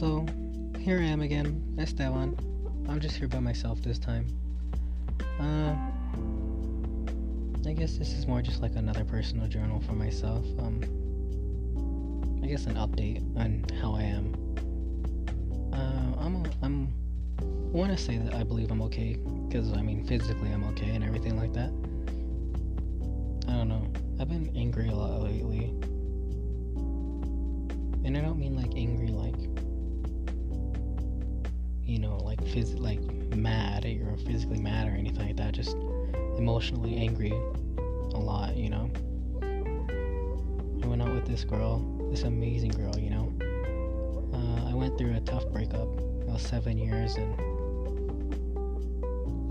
So, here I am again, Esteban. I'm just here by myself this time. Uh, I guess this is more just like another personal journal for myself. Um, I guess an update on how I am. Uh, I'm, I'm, I want to say that I believe I'm okay, because I mean, physically I'm okay and everything like that. I don't know. I've been angry a lot lately. And I don't mean like angry like you know, like phys like mad or physically mad or anything like that, just emotionally angry a lot, you know. I went out with this girl, this amazing girl, you know. Uh, I went through a tough breakup. It was seven years, and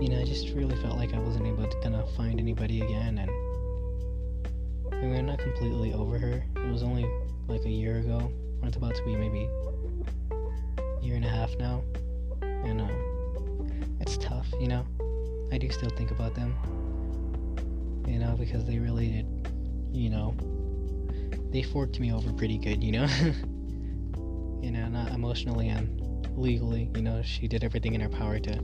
you know, I just really felt like I wasn't able to kind of find anybody again, and I mean, I'm not completely over her. It was only like a year ago. Or it's about to be maybe a year and a half now, and um, it's tough, you know. I do still think about them, you know, because they really did, you know, they forked me over pretty good, you know. you know, not emotionally and legally, you know, she did everything in her power to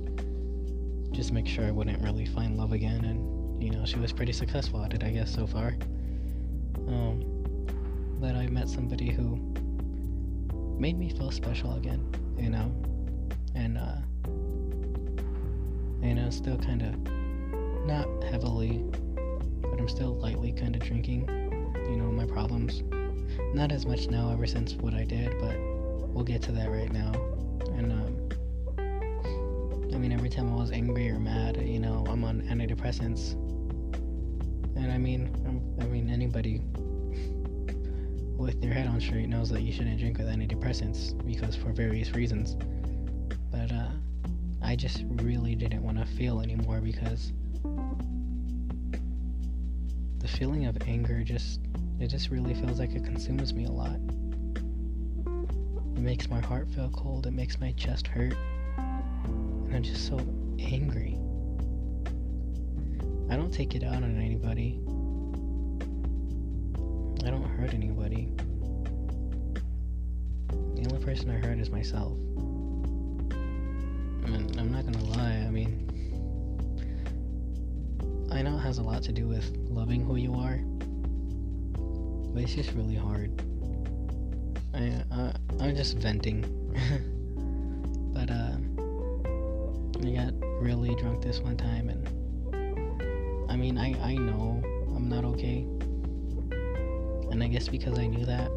just make sure I wouldn't really find love again, and you know, she was pretty successful at it, I guess, so far. Um, but I met somebody who made me feel special again, you know, and uh, you know, still kind of not heavily, but I'm still lightly kind of drinking, you know, my problems. Not as much now ever since what I did, but we'll get to that right now. And um, I mean, every time I was angry or mad, you know, I'm on antidepressants, and I mean, I mean, anybody with their head on straight knows that you shouldn't drink with antidepressants because for various reasons. But uh, I just really didn't want to feel anymore because the feeling of anger just it just really feels like it consumes me a lot. It makes my heart feel cold, it makes my chest hurt, and I'm just so angry. I don't take it out on anybody. I don't hurt anybody. The only person I hurt is myself. I'm not gonna lie, I mean, I know it has a lot to do with loving who you are, but it's just really hard. I, I I'm just venting, but uh, I got really drunk this one time, and I mean, I I know I'm not okay. And I guess because I knew that,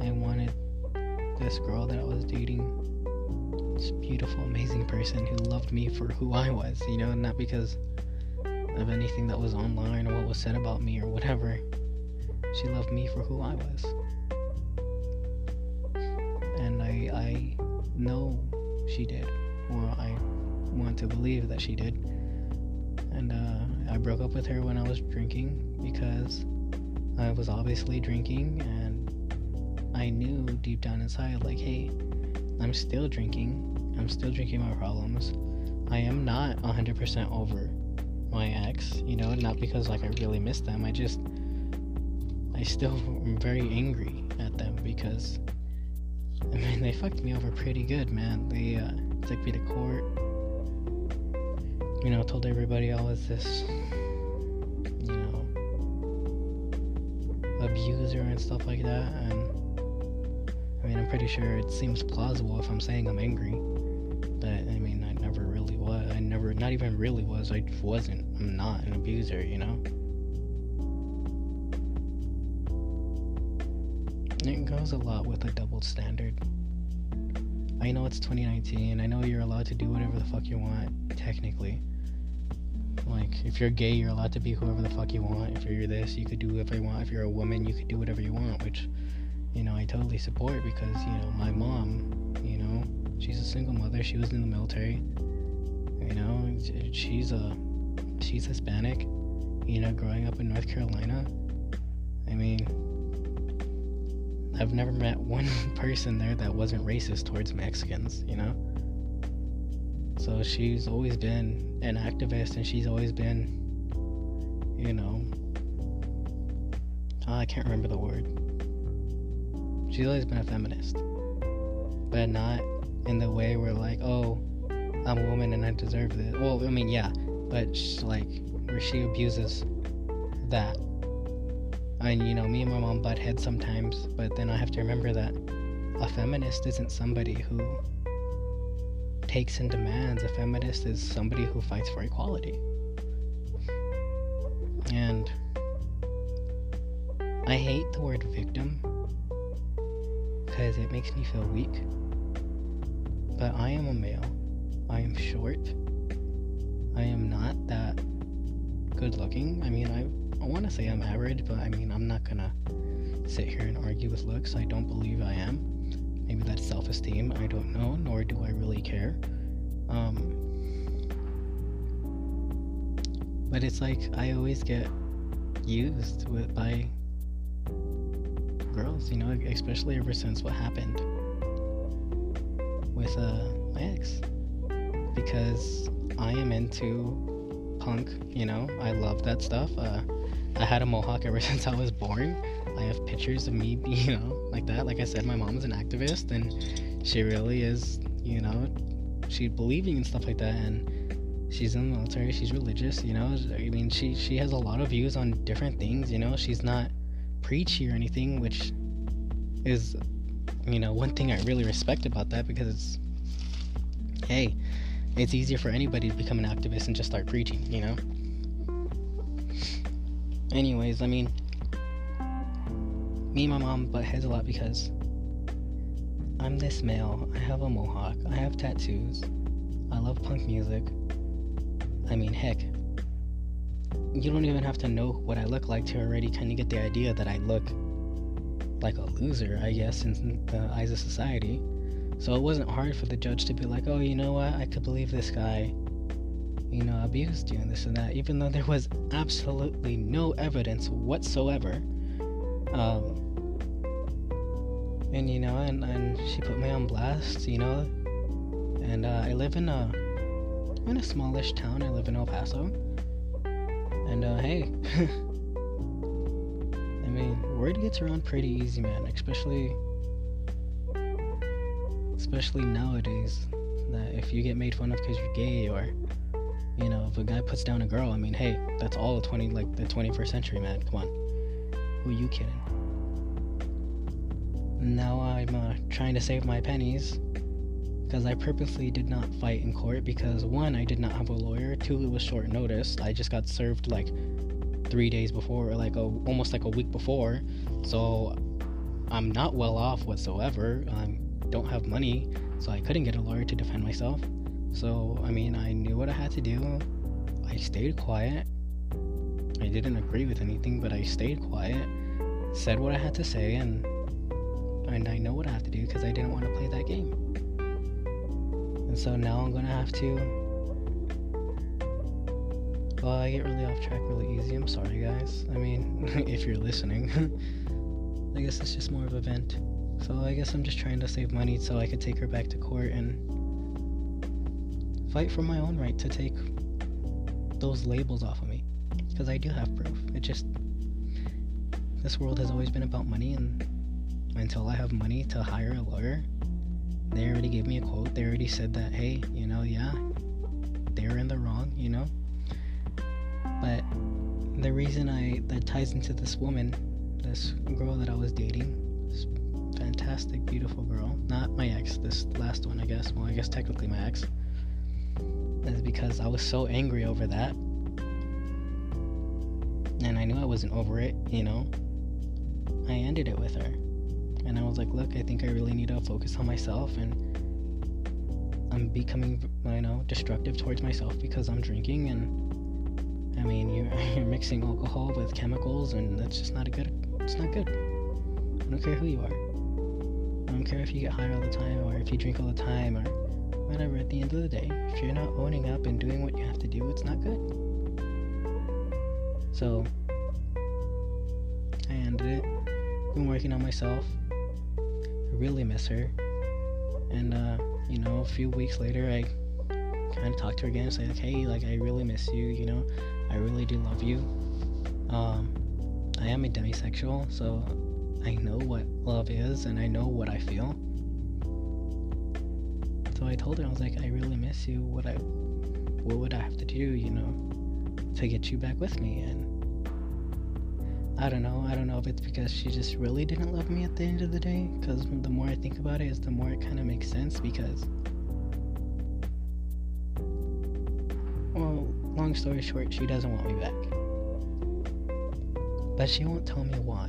I wanted this girl that I was dating, beautiful, amazing person who loved me for who I was, you know, not because of anything that was online or what was said about me or whatever. She loved me for who I was. And I, I know she did, or I want to believe that she did. And uh, I broke up with her when I was drinking because I was obviously drinking, and I knew deep down inside, like, hey, I'm still drinking. I'm still drinking my problems. I am not 100% over my ex, you know, not because, like, I really miss them. I just, I still am very angry at them because, I mean, they fucked me over pretty good, man. They uh, took me to court, you know, told everybody I was this you know, abuser and stuff like that. And I mean, I'm pretty sure it seems plausible if I'm saying I'm angry. Not even really was. I wasn't. I'm not an abuser, you know? It goes a lot with a double standard. I know it's 2019. I know you're allowed to do whatever the fuck you want, technically. Like, if you're gay, you're allowed to be whoever the fuck you want. If you're this, you could do whatever you want. If you're a woman, you could do whatever you want, which, you know, I totally support because, you know, my mom, you know, she's a single mother. She was in the military. You know, she's a, she's Hispanic. You know, growing up in North Carolina. I mean, I've never met one person there that wasn't racist towards Mexicans, you know? So she's always been an activist and she's always been, you know, oh, I can't remember the word. She's always been a feminist. but not in the way where like, oh, I'm a woman and I deserve this. Well, I mean, yeah, but she, like where she abuses that. And you know, me and my mom butt heads sometimes, but then I have to remember that a feminist isn't somebody who takes and demands. A feminist is somebody who fights for equality. And I hate the word victim because it makes me feel weak. But I am a male. I am short. I am not that good looking. I mean, I, I want to say I'm average, but I mean, I'm not gonna sit here and argue with looks. I don't believe I am. Maybe that's self esteem. I don't know, nor do I really care. Um, but it's like I always get used with by girls, you know, especially ever since what happened with uh, my ex. Because I am into punk, you know, I love that stuff. Uh, I had a mohawk ever since I was born. I have pictures of me, you know, like that. Like I said, my mom is an activist and she really is, you know, she believing in stuff like that. And she's in the military, she's religious, you know. I mean, she, she has a lot of views on different things, you know. She's not preachy or anything, which is, you know, one thing I really respect about that because it's, hey, it's easier for anybody to become an activist and just start preaching, you know? Anyways, I mean, me and my mom butt heads a lot because I'm this male. I have a mohawk. I have tattoos. I love punk music. I mean, heck, you don't even have to know what I look like to already kind of get the idea that I look like a loser, I guess, in the eyes of society. So it wasn't hard for the judge to be like, oh, you know what? I could believe this guy, you know, abused you and this and that, even though there was absolutely no evidence whatsoever. Um, and you know, and, and she put me on blast, you know. And uh, I live in a in a smallish town. I live in El Paso. And uh, hey, I mean, word gets around pretty easy, man. Especially, especially nowadays. That if you get made fun of because you're gay, or you know, if a guy puts down a girl, I mean, hey, that's all the twenty like the 21st century, man. Come on, who are you kidding? Now I'm uh, trying to save my pennies because I purposely did not fight in court because one, I did not have a lawyer. Two, it was short notice. I just got served like three days before, or like a, almost like a week before. So I'm not well off whatsoever. I don't have money, so I couldn't get a lawyer to defend myself. So I mean, I knew what I had to do. I stayed quiet. I didn't agree with anything, but I stayed quiet, said what I had to say, and and I know what I have to do because I didn't want to play that game. And so now I'm gonna have to. Well, I get really off track really easy. I'm sorry, guys. I mean, if you're listening, I guess it's just more of a vent. So I guess I'm just trying to save money so I could take her back to court and fight for my own right to take those labels off of me. Because I do have proof. It just. This world has always been about money, and until I have money to hire a lawyer, they already gave me a quote. They already said that, hey, you know, yeah, they're in the wrong, you know. But the reason I that ties into this woman, this girl that I was dating, this fantastic, beautiful girl, not my ex, this last one, I guess. Well, I guess technically my ex, is because I was so angry over that, and I knew I wasn't over it, you know. I ended it with her. And I was like, look, I think I really need to focus on myself and I'm becoming, you know, destructive towards myself because I'm drinking and I mean, you're, you're mixing alcohol with chemicals and that's just not a good, it's not good. I don't care who you are. I don't care if you get high all the time or if you drink all the time or whatever. At the end of the day, if you're not owning up and doing what you have to do, it's not good. So, I ended it. Been working on myself I really miss her. And uh, you know, a few weeks later, I kind of talked to her again and said, like, "Hey, like, I really miss you. You know, I really do love you. Um, I am a demisexual, so I know what love is, and I know what I feel. So I told her, I was like, I really miss you. What I, what would I have to do, you know, to get you back with me? And I don't know. I don't know if it's because she just really didn't love me at the end of the day. Because the more I think about it, is the more it kind of makes sense. Because, well, long story short, she doesn't want me back. But she won't tell me why.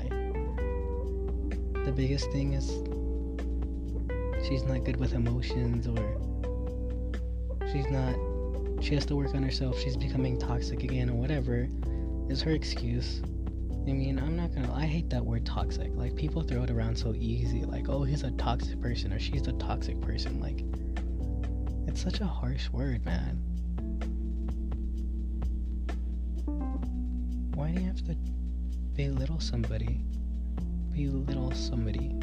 The biggest thing is she's not good with emotions or she's not she has to work on herself. She's becoming toxic again or whatever is her excuse. I mean i'm not gonna i hate that word toxic. Like people throw it around so easy. Like oh he's a toxic person or she's a toxic person. Like it's such a harsh word man. Why do you have to belittle somebody belittle somebody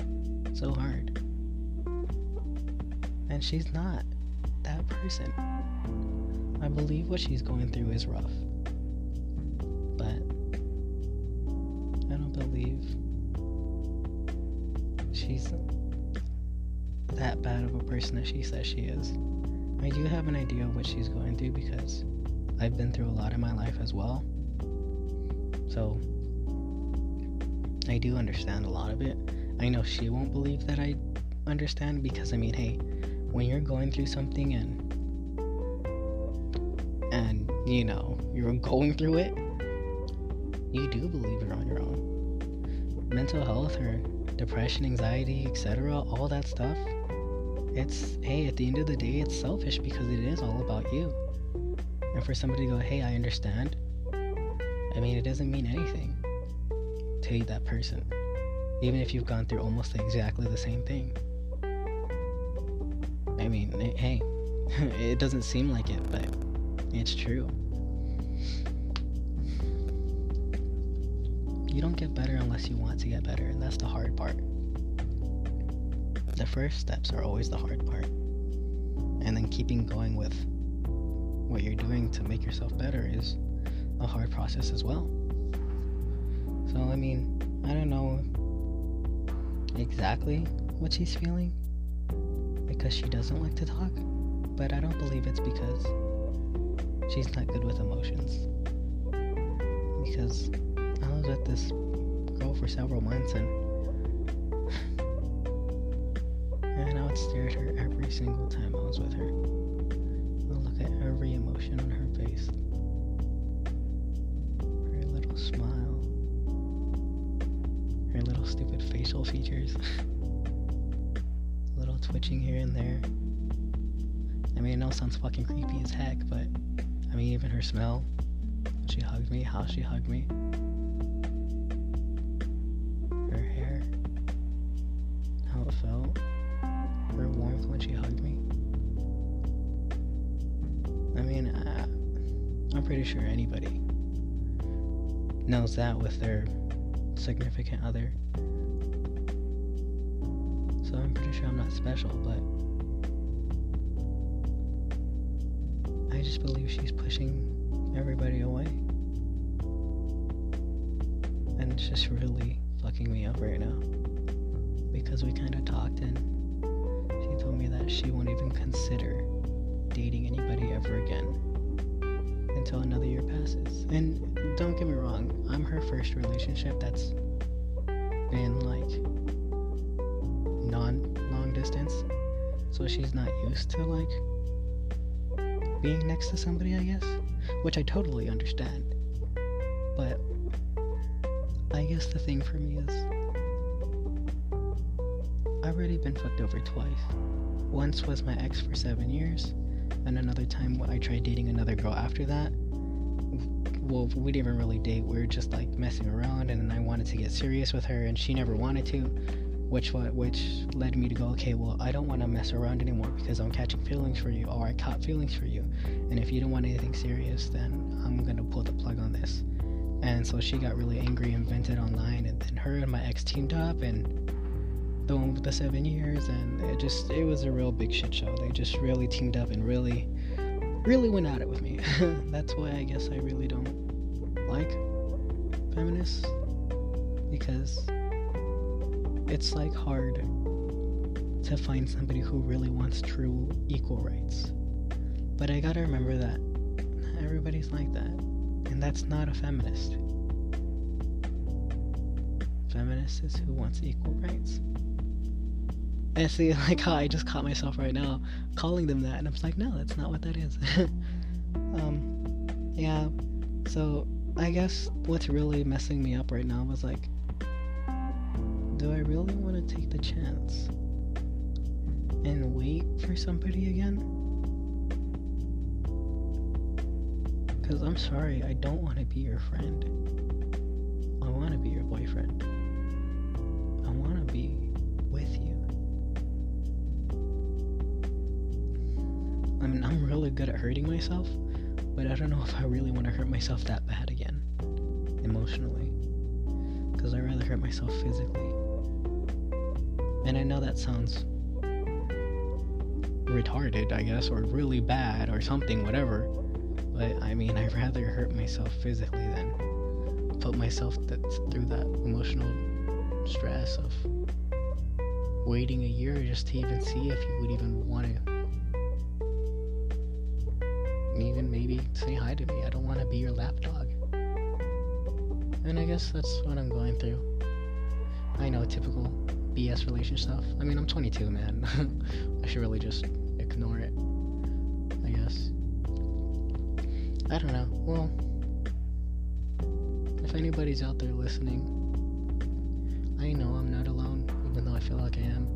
so hard and she's not that person. I believe what she's going through is rough. But I don't believe she's that bad of a person that she says she is. I do have an idea of what she's going through because I've been through a lot in my life as well. So I do understand a lot of it. I know she won't believe that I understand because I mean, hey, when you're going through something and and you know you're going through it you do believe you're on your own. Mental health or depression anxiety etc all that stuff it's hey at the end of the day it's selfish because it is all about you. And for somebody to go hey i understand i mean it doesn't mean anything to that person even if you've gone through almost exactly the same thing I mean, eh, hey, it doesn't seem like it, but it's true. You don't get better unless you want to get better, and that's the hard part. The first steps are always the hard part. And then keeping going with what you're doing to make yourself better is a hard process as well. So, I mean, I don't know exactly what she's feeling, because she doesn't like to talk, but I don't believe it's because she's not good with emotions. Because I was with this girl for several months and and I would stare at her every single time I was with her. I would look at every emotion on her face. Stupid facial features. Little twitching here and there. I mean, I know sounds fucking creepy as heck, but I mean, even her smell. She hugged me, how she hugged me. Her hair. How it felt. Her warmth when she hugged me. I mean, I, I'm pretty sure anybody knows that with their significant other. So I'm pretty sure I'm not special, but I just believe she's pushing everybody away. And it's just really fucking me up right now. Because we kind of talked and she told me that she won't even consider dating anybody ever again until another year passes. And don't get me wrong, I'm her first relationship that's been like non long distance. So she's not used to like being next to somebody, I guess. Which I totally understand. But I guess the thing for me is I've already been fucked over twice. Once was my ex for seven years, and another time I tried dating another girl after that. Well, we didn't really date, we were just like messing around, and I wanted to get serious with her, and she never wanted to which which led me to go okay well i don't want to mess around anymore because i'm catching feelings for you or i caught feelings for you and if you don't want anything serious then i'm gonna pull the plug on this and so she got really angry and vented online and then her and my ex teamed up and the with the seven years and it just it was a real big shit show they just really teamed up and really really went at it with me that's why i guess i really don't like feminists because it's like hard to find somebody who really wants true equal rights. But I gotta remember that everybody's like that. And that's not a feminist. Feminist is who wants equal rights. And see, like I just caught myself right now calling them that, and I was like, no, that's not what that is. um, yeah. So I guess what's really messing me up right now was like, do I really want to take the chance and wait for somebody again? Because I'm sorry, I don't want to be your friend. I want to be your boyfriend. I want to be with you. I mean, I'm really good at hurting myself, but I don't know if I really want to hurt myself that bad again, emotionally. Because I'd rather hurt myself physically. And I know that sounds retarded, I guess, or really bad, or something, whatever. But I mean, I'd rather hurt myself physically than put myself th- through that emotional stress of waiting a year just to even see if you would even want to even maybe say hi to me. I don't want to be your lapdog. And I guess that's what I'm going through. I know, typical BS relationship stuff. I mean, I'm 22, man. I should really just ignore it. I guess. I don't know. Well, if anybody's out there listening, I know I'm not alone, even though I feel like I am.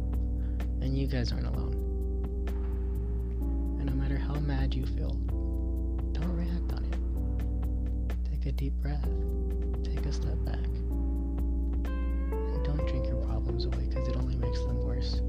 And you guys aren't alone. And no matter how mad you feel, a deep breath. Take a step back And don't drink your problems away because it only makes them worse.